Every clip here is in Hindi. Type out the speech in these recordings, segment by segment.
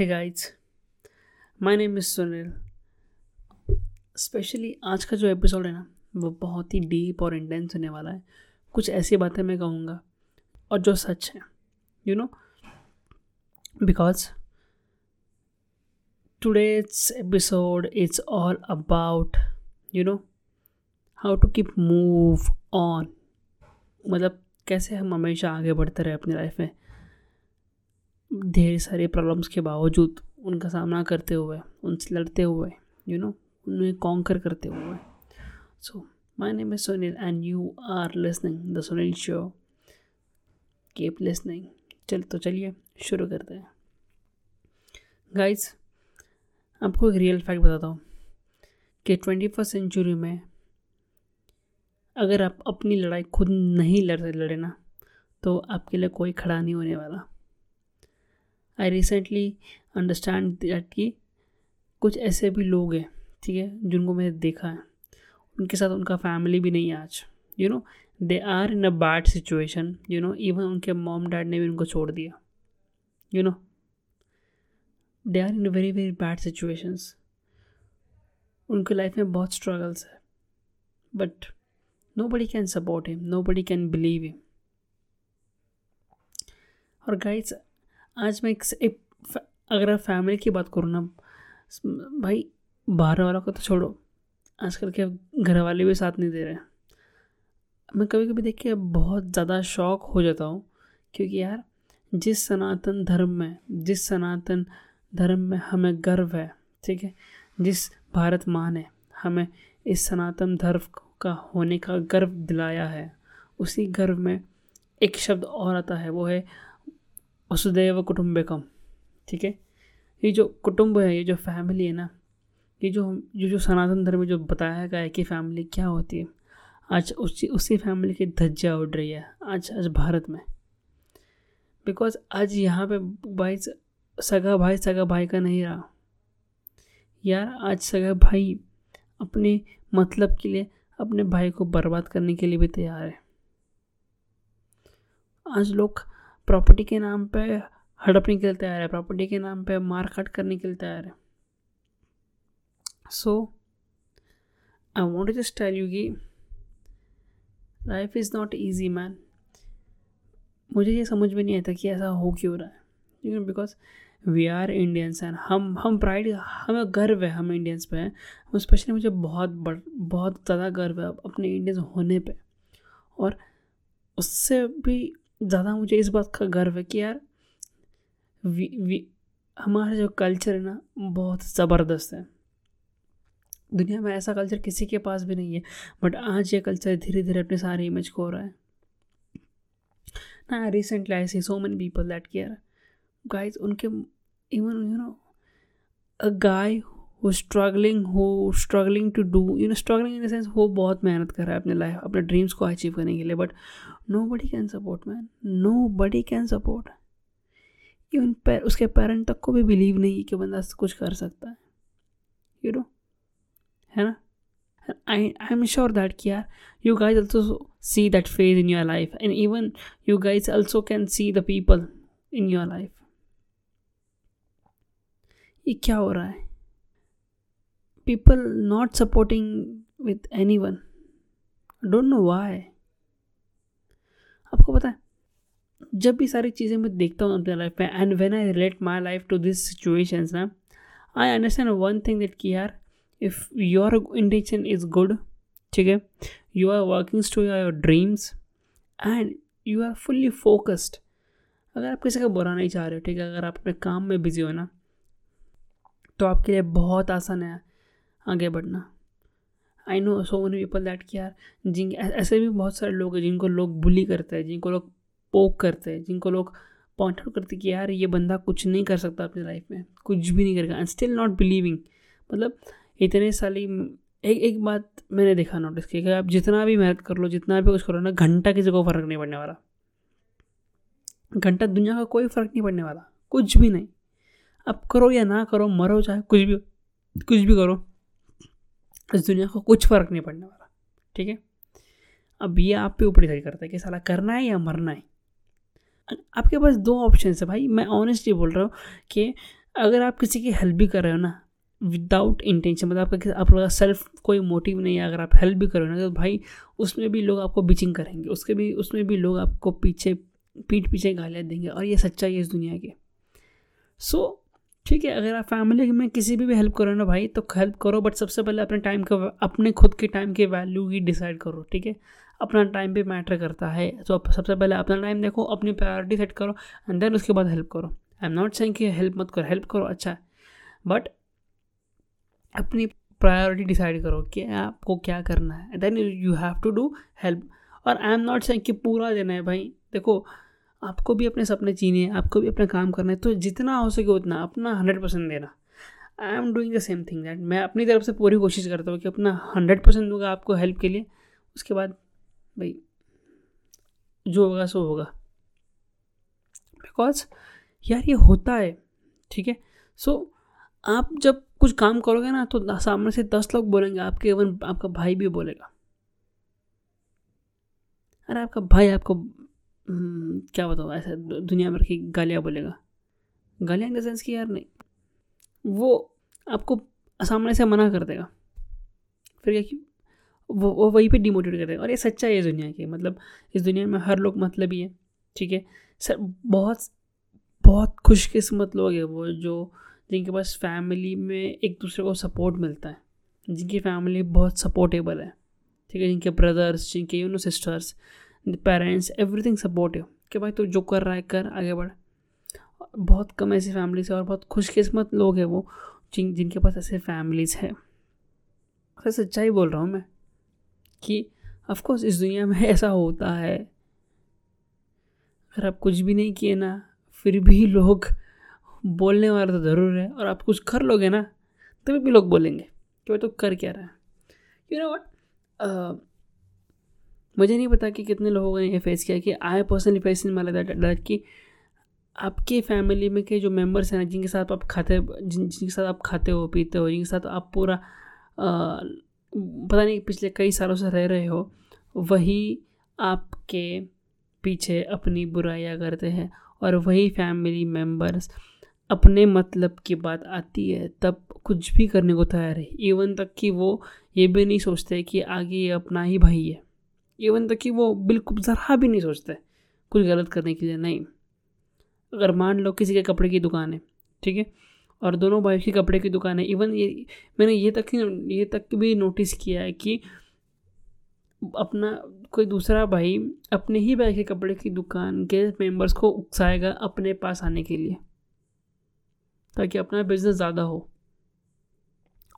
Hey guys my name is Sunil specially आज का जो एपिसोड है ना, वो बहुत ही डीप और इंटेंस होने वाला है। कुछ ऐसी बातें मैं कहूँगा और जो सच है you know because today's episode it's all about you know how to keep move on मतलब कैसे हम हमेशा आगे बढ़ते रहे अपनी लाइफ में। ढेर सारे प्रॉब्लम्स के बावजूद उनका सामना करते हुए, उनसे लड़ते हुए यू नो उन्हें कॉन्कर करते हुए। So my name is Sunil and you are listening the Sunil show keep listening चल तो चलिए, शुरू करते हैं। गाइस आपको एक रियल फैक्ट बताता हूँ कि ट्वेंटी फ़र्स्ट सेंचुरी में अगर आप अपनी लड़ाई खुद नहीं लड़, लड़े ना तो आपके लिए कोई खड़ा नहीं होने वाला। आई रिसेंटली अंडरस्टैंड दैट कि कुछ ऐसे भी लोग हैं, ठीक है, जिनको मैंने देखा है। उनके साथ उनका फैमिली भी नहीं है आज you know they are in a bad situation you know even उनके मॉम डैड ने भी उनको छोड़ दिया you know they are in very very bad situations उनकी लाइफ में बहुत स्ट्रगल्स है। But nobody can support him nobody can believe him और गाइड्स आज मैं एक, एक अगर आप फैमिली की बात करूँ ना भाई बाहर वालों को तो छोड़ो। आजकल के घर वाले भी साथ नहीं दे रहे। मैं कभी कभी देख के बहुत ज़्यादा शौक हो जाता हूँ क्योंकि यार जिस सनातन धर्म में जिस सनातन धर्म में हमें गर्व है ठीक है? जिस भारत माँ ने हमें इस सनातन धर्म का होने का गर्व दिलाया है उसी गर्व में एक शब्द और आता है वो है वसुदेव कुटुम्बकम ठीक है? ये जो कुटुंब है, ये जो फैमिली है ना, ये जो जो जो सनातन धर्म में जो बताया गया है कि फैमिली क्या होती है, आज उसी उसी फैमिली की धज्जा उड़ रही है, आज आज भारत में। बिकॉज़ आज यहाँ पे भाई सगा भाई सगा भाई का नहीं रहा। यार, आज सगा भाई अपने मतलब के लिए, अपने भाई को बर्बाद करने के लिए भी तैयार है। आज लोग प्रॉपर्टी के नाम पे हड़पने के लिए तैयार है, प्रॉपर्टी के नाम पे मार काट करने के लिए तैयार है। So I want just tell you कि life is not easy man मुझे ये समझ में नहीं आता कि ऐसा हो क्यों रहा है। You because we are Indians and हम हम प्राइड हमें गर्व है, हम इंडियंस पे हैं। स्पेशली मुझे बहुत बड़, बहुत ज़्यादा गर्व है अपने इंडियंस होने पे। और उससे भी ज़्यादा मुझे इस बात का गर्व है कि यार, वी वी, हमारा जो कल्चर है ना, बहुत ज़बरदस्त है। दुनिया में ऐसा कल्चर किसी के पास भी नहीं है बट आज ये कल्चर धीरे धीरे अपने सारे इमेज खो रहा है। ना recently I see so many people that care guys उनके even you know a guy हो स्ट्रगलिंग हो struggling to do you know struggling in the sense वो बहुत मेहनत कर रहा है अपने लाइफ अपने ड्रीम्स को अचीव करने के लिए but nobody can support man nobody can support even पैर उसके पेरेंट तक को भी बिलीव नहीं है कि बंदा कुछ कर सकता है. यू नो है ना? I I am sure that कि यार you guys also see that phase in your life and even you guys also can see the people in your life ये क्या हो रहा है? Not supporting with anyone don't know why आपको पता है, जब भी सारी चीज़ें मैं देखता हूँ अपने लाइफ में and when I relate my life to this situation ना I understand one thing that कि यार if your intention is good ठीक है you are working to your dreams and you are fully focused अगर आप किसी का बुरा नहीं चाह रहे हो, ठीक है, अगर आप अपने काम में बिज़ी हो ना तो आपके लिए बहुत आसान है। आगे बढ़ना। I know so many people that कि यार, जिन ऐसे भी बहुत सारे लोग हैं जिनको लोग बुली करते हैं, जिनको लोग पोक करते हैं, जिनको लोग पॉइंट आउट करते कि यार, ये बंदा कुछ नहीं कर सकता अपनी लाइफ में, कुछ भी नहीं करेगा एंड स्टिल नॉट बिलीविंग मतलब इतने साली, एक एक बात मैंने देखा नोटिस किया कि आप जितना भी मेहनत कर लो, जितना भी कुछ करो ना, घंटा किसी को फ़र्क नहीं पड़ने वाला। घंटा दुनिया का कोई फ़र्क नहीं पड़ने वाला, कुछ भी नहीं। अब करो या ना करो, मरो चाहे कुछ भी कुछ भी करो। इस दुनिया को कुछ फ़र्क नहीं पड़ने वाला ठीक है? अब ये आप पे ऊपर डिसाइड करता है कि साला करना है या मरना है। आपके पास दो ऑप्शन है भाई। मैं ऑनेस्टली बोल रहा हूँ कि अगर आप किसी की हेल्प भी कर रहे हो ना विदाउट इंटेंशन मतलब आपका आप लोग सेल्फ कोई मोटिव नहीं है अगर आप हेल्प भी करो ना तो भाई उसमें भी लोग आपको बिचिंग करेंगे। उसके भी उसमें भी लोग आपको पीछे पीठ पीछे गालियाँ देंगे और ये सच्चाई है इस दुनिया की। सो so, ठीक है अगर आप फैमिली में किसी भी, भी हेल्प करो ना भाई तो हेल्प करो बट सबसे पहले अपने टाइम का अपने खुद के टाइम के वैल्यू ही डिसाइड करो ठीक है? अपना टाइम भी मैटर करता है। तो सबसे पहले अपना टाइम देखो अपनी प्रायोरिटी सेट करो एंड देन उसके बाद हेल्प करो। आई एम नॉट सेइंग कि हेल्प मत करो हेल्प करो अच्छा बट अपनी प्रायोरिटी डिसाइड करो कि आपको क्या करना है। Then you have to do help और आई एम नॉट सेइंग कि पूरा देना है भाई। देखो आपको भी अपने सपने जीने आपको भी अपना काम करना है तो जितना हो सके उतना, अपना हंड्रेड परसेंट देना। I am doing the same thing that मैं अपनी तरफ़ से पूरी कोशिश करता हूँ कि अपना हंड्रेड परसेंट दूँगा आपको हेल्प के लिए, उसके बाद भाई, जो होगा सो होगा। बिकॉज़ यार ये होता है, ठीक है? सो आप जब कुछ काम करोगे ना तो सामने से दस लोग बोलेंगे आपके इवन आपका भाई भी बोलेगा। अरे आपका भाई आपको क्या बताओ ऐसा दुनिया भर की गालियाँ बोलेगा। गालियाँ इन द सेंस कि यार नहीं। वो आपको सामने से मना कर देगा। फिर क्या क्यों वो वो वहीं पे डिमोटिवेट कर देगा। और ये सच्चा है इस दुनिया की मतलब इस दुनिया में हर लोग मतलब ही है, ठीक है? सर, बहुत बहुत खुशकिस्मत लोग हैं वो जो जिनके पास फैमिली में एक दूसरे को सपोर्ट मिलता है। जिनकी फैमिली बहुत सपोर्टेबल है, ठीक है? जिनके ब्रदर्स जिनके you know sisters parents everything supportive कि भाई तू जो कर रहा है, कर, आगे बढ़। बहुत कम ऐसी फैमिली से और बहुत खुशकिस्मत लोग हैं वो, जिन, जिनके पास ऐसे फैमिलीज़ है। ऐसे सच्चाई बोल रहा हूँ मैं कि ऑफकोर्स इस दुनिया में ऐसा होता है। अगर आप कुछ भी नहीं किए ना, फिर भी लोग बोलने वाला तो ज़रूर है और आप कुछ कर लोगे ना, तभी भी लोग बोलेंगे कि भाई तो कर क्या रहा है। यू नो वट मुझे नहीं पता कि कितने लोगों ने ये फेस किया कि I personally face in my that कि आपके फैमिली में के जो मेंबर्स हैं जिनके साथ आप खाते जिन जिनके साथ आप खाते हो पीते हो जिनके साथ आप पूरा आ, पता नहीं पिछले कई सालों से रह रहे हो वही आपके पीछे अपनी बुराइयाँ करते हैं और वही फैमिली मेंबर्स अपने मतलब की बात आती है तब कुछ भी करने को तैयार है। इवन तक कि वो ये भी नहीं सोचते कि आगे ये अपना ही भाई है। इवन तक कि वो बिल्कुल ज़रा भी नहीं सोचते कुछ गलत करने के लिए, नहीं। अगर मान लो किसी के कपड़े की दुकान है, ठीक है? और दोनों भाई की कपड़े की दुकान है, इवन ये, मैंने ये तक ये तक भी नोटिस किया है कि अपना कोई दूसरा भाई अपने ही भाई के कपड़े की दुकान के मेंबर्स को उकसाएगा अपने पास आने के लिए, ताकि अपना बिज़नेस ज़्यादा हो।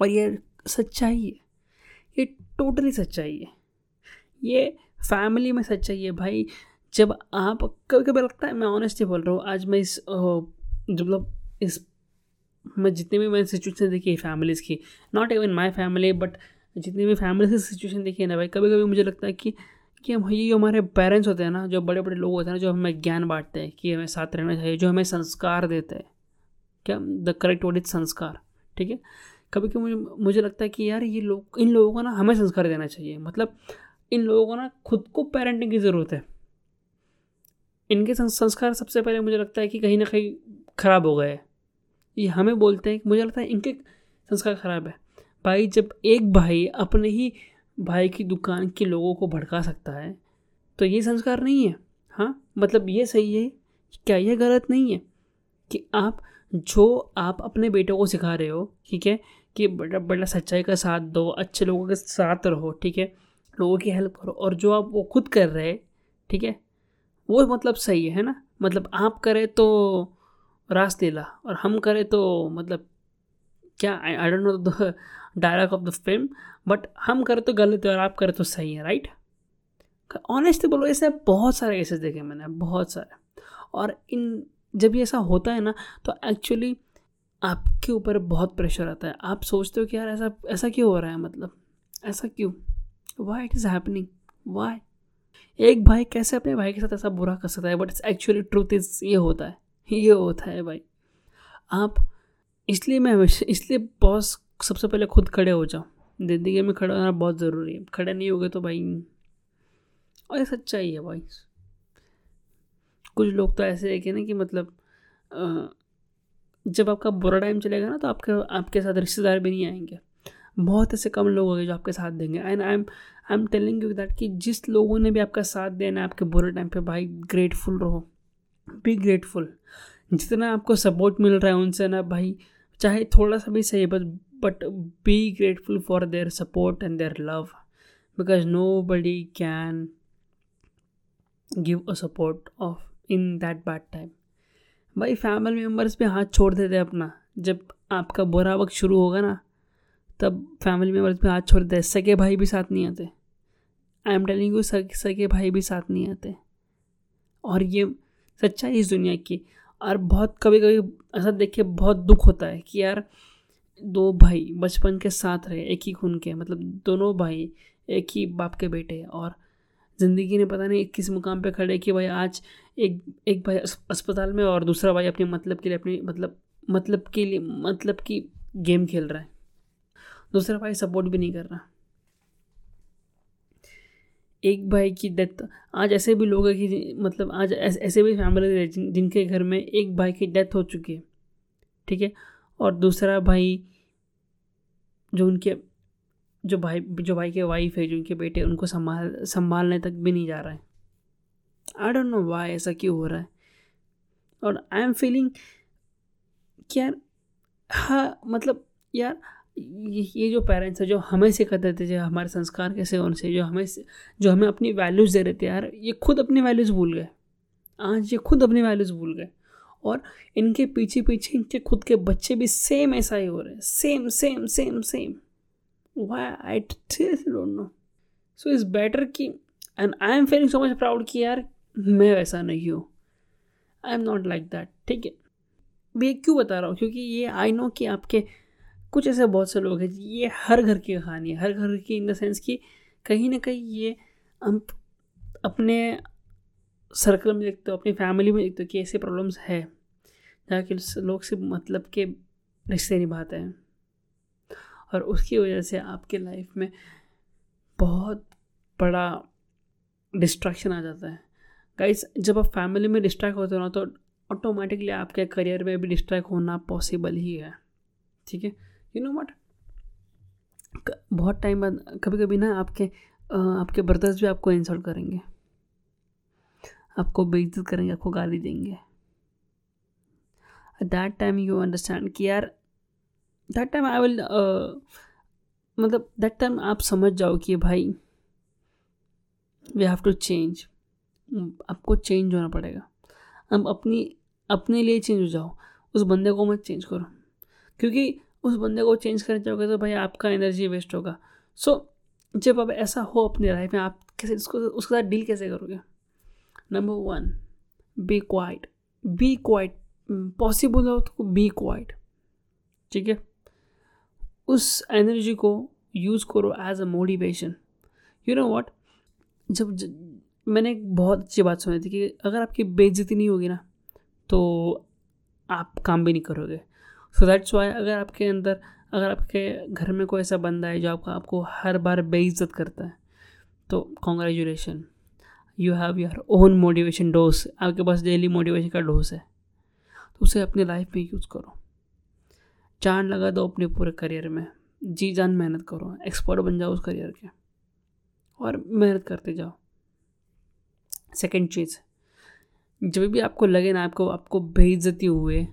और ये सच्चाई है। ये टोटली सच्चाई है। ये फैमिली में सच्चाई है भाई। जब आप, कभी कभी लगता है, मैं ऑनेस्टली बोल रहा हूँ, आज मैं इस मतलब इस, मैं जितनी भी मैंने सिचुएशन देखी है फैमिलीज़ की not even my family but जितनी भी फैमिली से सिचुएशन देखी है ना भाई कभी कभी मुझे लगता है कि कि हम, ये जो हमारे पेरेंट्स होते हैं ना, जो बड़े बड़े लोग होते हैं ना, जो हमें ज्ञान बांटते हैं कि हमें साथ रहना चाहिए, जो हमें संस्कार देते हैं, क्या? द करेक्ट वर्ड इज़ संस्कार, ठीक है? कभी कभी मुझे मुझे लगता है कि यार ये लोग, इन लोगों को ना हमें संस्कार देना चाहिए मतलब इन लोगों को ना खुद को पेरेंटिंग की ज़रूरत है। इनके संस्कार सबसे पहले मुझे लगता है कि कहीं ना कहीं ख़राब हो गए ये हमें बोलते हैं मुझे लगता है इनके संस्कार ख़राब है। भाई, जब एक भाई अपने ही भाई की दुकान के लोगों को भड़का सकता है तो ये संस्कार नहीं है। हाँ मतलब ये सही है क्या ये गलत नहीं है कि आप, जो आप अपने बेटों को सिखा रहे हो, ठीक है, कि बड़ा बड़ा सच्चाई का साथ दो, अच्छे लोगों के साथ रहो, ठीक है लोगों की हेल्प करो और जो आप वो खुद कर रहे हैं, ठीक है? वो मतलब सही है ना? मतलब आप करें तो रास लीला और हम करें तो मतलब क्या? I don't know the dialogue of the film but हम करें तो गलत है और आप करें तो सही है राइट ऑनेस्टली बोलो, ऐसे बहुत सारे केसेस देखे मैंने, बहुत सारे। और इन, जब ये ऐसा होता है ना तो एक्चुअली आपके ऊपर बहुत प्रेशर आता है। आप सोचते हो कि यार ऐसा ऐसा क्यों हो रहा है मतलब? ऐसा क्यों? Why it is happening why एक भाई कैसे अपने भाई के साथ ऐसा बुरा कर सकता है? But it's actually truth is ये होता है। ये होता है भाई। आप, इसलिए मैं हमेशा, इसलिए बॉस सबसे पहले खुद खड़े हो जाओ। ज़िंदगी में खड़ा होना बहुत ज़रूरी है। खड़े नहीं होगे तो भाई और ये सच्चाई है भाई। कुछ लोग तो ऐसे है कि ना कि मतलब जब आपका बुरा टाइम चलेगा ना तो आपके आपके साथ रिश्तेदार भी नहीं आएँगे। बहुत ऐसे कम लोग होंगे जो आपके साथ देंगे। And I am I am telling you that कि जिस लोगों ने भी आपका साथ देना है, आपके बुरे टाइम पे भाई ग्रेटफुल रहो। बी ग्रेटफुल जितना आपको सपोर्ट मिल रहा है उनसे ना भाई, चाहे थोड़ा सा भी सही बस but be grateful for their support and their love because nobody can give a support of in that bad time भाई फैमिली मेंबर्स पे हाथ छोड़ देते अपना। जब आपका बुरा वक्त शुरू होगा ना तब फैमिली मेंबर्स पे हाथ छोड़ देते सगे भाई भी साथ नहीं आते। आई एम टेलिंग यू सगे भाई भी साथ नहीं आते। और ये सच्चाई इस दुनिया की। और बहुत कभी कभी ऐसा देख के बहुत दुख होता है कि यार, दो भाई बचपन के साथ रहे, एक ही खून के मतलब दोनों भाई एक ही बाप के बेटे। और ज़िंदगी ने पता नहीं किस मुकाम पे खड़े कि भाई, आज एक एक भाई अस्पताल में और दूसरा भाई अपने मतलब के लिए, अपनी मतलब मतलब के लिए मतलब की गेम खेल रहा है। दूसरा भाई सपोर्ट भी नहीं कर रहा। एक भाई की डेथ आज ऐसे भी लोग हैं कि मतलब आज ऐसे भी फैमिली है जिन, जिनके घर में एक भाई की डेथ हो चुकी है। ठीक है? और दूसरा भाई जो उनके जो भाई जो भाई के वाइफ है जो उनके बेटे उनको संभाल संभालने तक भी नहीं जा रहा है। आई डोंट नो वाई ऐसा क्यों हो रहा है। और आई एम फीलिंग कि यार हाँ मतलब यार ये जो पेरेंट्स है, जो हमें से सिखाते थे जो हमारे संस्कार कैसे उनसे जो हमें जो हमें अपनी वैल्यूज़ दे रहे थे यार, ये खुद अपनी वैल्यूज़ भूल गए। आज ये खुद अपनी वैल्यूज़ भूल गए। और इनके पीछे पीछे इनके खुद के बच्चे भी सेम ऐसा ही हो रहे हैं। Same same same same why I don't know so is better कि and I am feeling so much proud कि यार, मैं वैसा नहीं हूँ। I am not like that ठीक है। मैं क्यों बता रहा हूँ? क्योंकि ये आई नो कि आपके कुछ ऐसे बहुत से लोग हैं, ये हर घर की कहानी है, हर घर की इन द सेंस कि कहीं ना कहीं ये हम अपने सर्कल में देखते हो, अपनी फैमिली में देखते हो कि ऐसे प्रॉब्लम्स है, जहाँ के लोग सिर्फ़ मतलब के रिश्ते निभाते हैं। और उसकी वजह से आपके लाइफ में बहुत बड़ा डिस्ट्रैक्शन आ जाता है। गाइस जब आप फैमिली में डिस्ट्रैक्ट होते हो ना तो ऑटोमेटिकली आपके करियर में भी डिस्ट्रैक्ट होना पॉसिबल ही है, ठीक है? यू नो वट बहुत टाइम बाद कभी कभी ना आपके आपके ब्रदर्स भी आपको इंसल्ट करेंगे। आपको बेइज्जत करेंगे, आपको गाली देंगे। दैट टाइम यू अंडरस्टैंड कि यार दैट टाइम आई विल मतलब दैट टाइम आप समझ जाओ कि भाई वी हैव टू चेंज आपको चेंज होना पड़ेगा। अब अपनी, अपने लिए चेंज हो जाओ। उस बंदे को मत चेंज करो। क्योंकि उस बंदे को चेंज करना चाहोगे तो भाई आपका एनर्जी वेस्ट होगा। सो so, जब अब ऐसा हो अपनी लाइफ में आप कैसे उसको उसके साथ डील कैसे करोगे? Number one be quiet be quiet possible हो तो बी क्वाइट ठीक है? उस एनर्जी को यूज़ करो as a motivation you know what जब ज, मैंने एक बहुत अच्छी बात सुनी थी कि अगर आपकी बेइज्जती नहीं होगी ना तो आप काम भी नहीं करोगे। सो दैट्स वाई अगर आपके अंदर, अगर आपके घर में कोई ऐसा बंदा है जो आपका, आपको हर बार बेइज्जत करता है तो congratulation you have your own motivation dose आपके पास डेली मोटिवेशन का डोज है. तो उसे अपनी लाइफ में यूज़ करो. जान लगा दो अपने पूरे करियर में. जी जान मेहनत करो. एक्सपर्ट बन जाओ उस करियर के. और मेहनत करते जाओ. सेकेंड चीज़. जब भी आपको लगे ना आपको आपको बेइज्जती हुए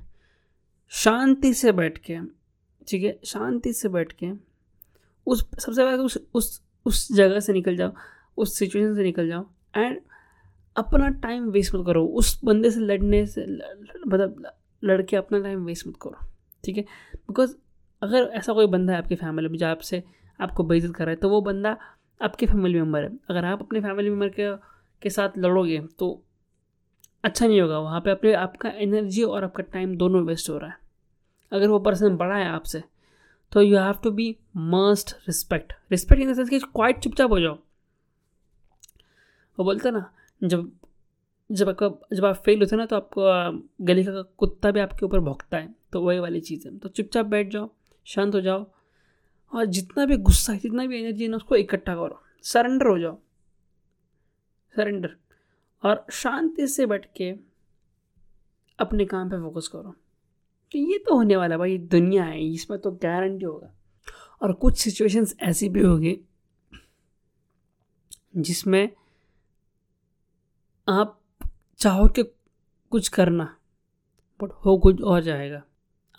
शांति से बैठ के, ठीक है, शांति से बैठ के उस, सबसे पहले तो उस उस उस जगह से निकल जाओ, उस सिचुएशन से निकल जाओ एंड अपना टाइम वेस्ट मत करो। उस बंदे से लड़ने से मतलब लड़के अपना टाइम वेस्ट मत करो, ठीक है? बिकॉज़ अगर ऐसा कोई बंदा है आपकी फैमिली में जो आपसे आपको बेइज्जत कर रहा है तो वो बंदा आपके फैमिली मेंबर है। अगर आप अपने फैमिली मेंबर के के साथ लड़ोगे तो अच्छा नहीं होगा। वहाँ पे अपने, आपका एनर्जी और आपका टाइम दोनों वेस्ट हो रहा है। अगर वो पर्सन बड़ा है आपसे तो you have to be must respect respect in the sense कि क्वाइट चुपचाप हो जाओ। वो बोलते ना, जब जब आपका, जब आप फेल होते ना तो आपको गली का कुत्ता भी आपके ऊपर भोंकता है। तो वही वाली चीज़ है। तो चुपचाप बैठ जाओ, शांत हो जाओ और जितना भी गुस्सा है जितना भी एनर्जी है ना, उसको इकट्ठा करो। सरेंडर हो जाओ। सरेंडर और शांति से बैठ के अपने काम पे फोकस करो। तो ये तो होने वाला भाई, दुनिया है, इसमें तो गारंटी होगा। और कुछ सिचुएशंस ऐसी भी होगी जिसमें आप चाहो कि कुछ करना बट हो कुछ और जाएगा।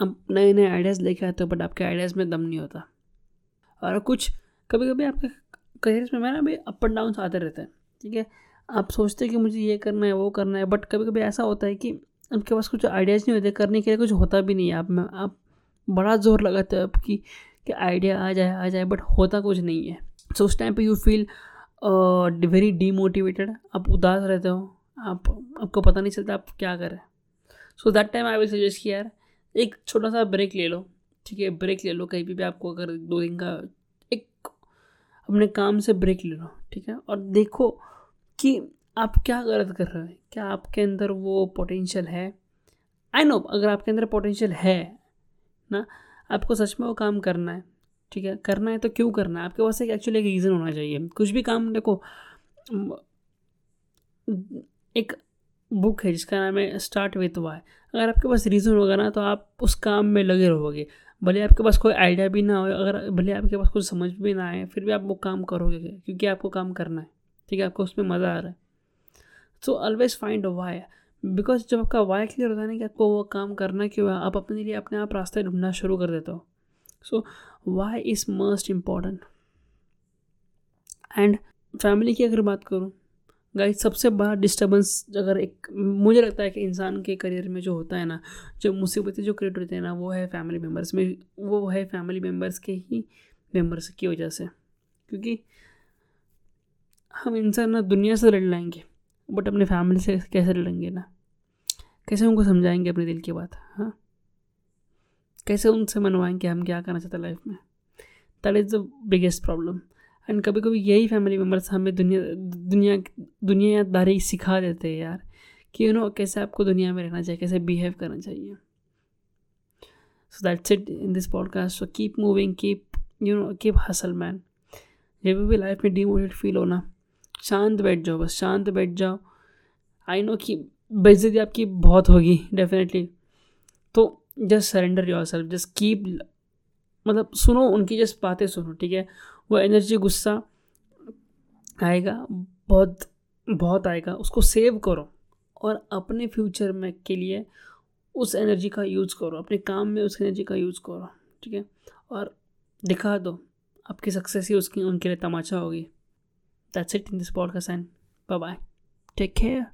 आप नए नए आइडियाज़ लेके आते हो बट आपके आइडियाज़ में दम नहीं होता। और कुछ कभी कभी आपके करियर में ना भी अप एंड डाउन आते रहते हैं, ठीक है? आप सोचते हैं कि मुझे ये करना है, वो करना है बट कभी कभी ऐसा होता है कि आपके पास कुछ आइडियाज़ नहीं होते करने के लिए कुछ होता भी नहीं है। आप में आप बड़ा ज़ोर लगाते हो आपकी कि आइडिया आ जाए आ जाए बट होता कुछ नहीं है। सो उस टाइम पे यू फील वेरी डीमोटिवेटेड आप उदास रहते हो आप आपको पता नहीं चलता आप क्या करें so that time I will suggest कि यार एक छोटा सा ब्रेक ले लो ठीक है? ब्रेक ले लो कहीं भी, भी आपको अगर दो दिन का एक अपने काम से ब्रेक ले लो ठीक है? और देखो कि आप क्या गलत कर रहे हैं? क्या आपके अंदर वो पोटेंशियल है? आई नो अगर आपके अंदर पोटेंशियल है, ना, आपको सच में वो काम करना है, ठीक है? करना है तो क्यों करना है? आपके पास एक एक्चुअली एक रीज़न होना चाहिए। कुछ भी काम, देखो एक बुक है जिसका नाम है स्टार्ट विथ वाई अगर आपके पास रीज़न होगा ना तो आप उस काम में लगे रहोगे। भले आपके पास कोई आइडिया भी ना हो, अगर, भले आपके पास कुछ समझ भी ना आए, फिर भी आप वो काम करोगे क्योंकि आपको काम करना है, ठीक है? आपको उसमें मज़ा आ रहा है। So always find why because जब आपका वाई क्लियर होता है ना कि आपको वो काम करना क्यों है, आप अपने लिए अपने आप रास्ते ढूंढना शुरू कर देते हो। So why is most important and family की अगर बात करूँ गाइस सबसे बड़ा डिस्टर्बेंस अगर एक, मुझे लगता है कि इंसान के करियर में जो होता है ना, जो मुसीबतें जो क्रिएट होती हैं ना, वो है फैमिली मेंबर्स में, वो है फैमिली मेंबर्स के ही मेंबर्स की वजह से। क्योंकि हम इंसान ना दुनिया से लड़ लाएँगे। बट अपने फैमिली से कैसे लड़ेंगे ना? कैसे उनको समझाएँगे अपने दिल की बात? हाँ। कैसे उनसे मनवाएँगे हम क्या करना चाहते लाइफ में? That is the biggest problem and कभी कभी यही फैमिली मेंबर्स हमें दुनिया दुनिया, दुनियादारी सिखा देते हैं यार कि यू नो कैसे आपको दुनिया में रहना चाहिए, कैसे बिहेव करना चाहिए। So that's it in this podcast so keep moving keep you know keep hustle man जब भी लाइफ में डिमोटिवेट फील होना शांत बैठ जाओ, बस शांत बैठ जाओ। आई नो कि बेइज्जती आपकी बहुत होगी डेफिनेटली तो just surrender your self just keep मतलब सुनो उनकी जस्ट बातें सुनो, ठीक है? वो एनर्जी गुस्सा आएगा, बहुत बहुत आएगा, उसको सेव करो। और अपने फ्यूचर में के लिए उस एनर्जी का यूज़ करो, अपने काम में उस एनर्जी का यूज़ करो, ठीक है? और दिखा दो, आपकी सक्सेस ही उसकी, उनके लिए तमाचा होगी। That's it in this podcast and bye bye take care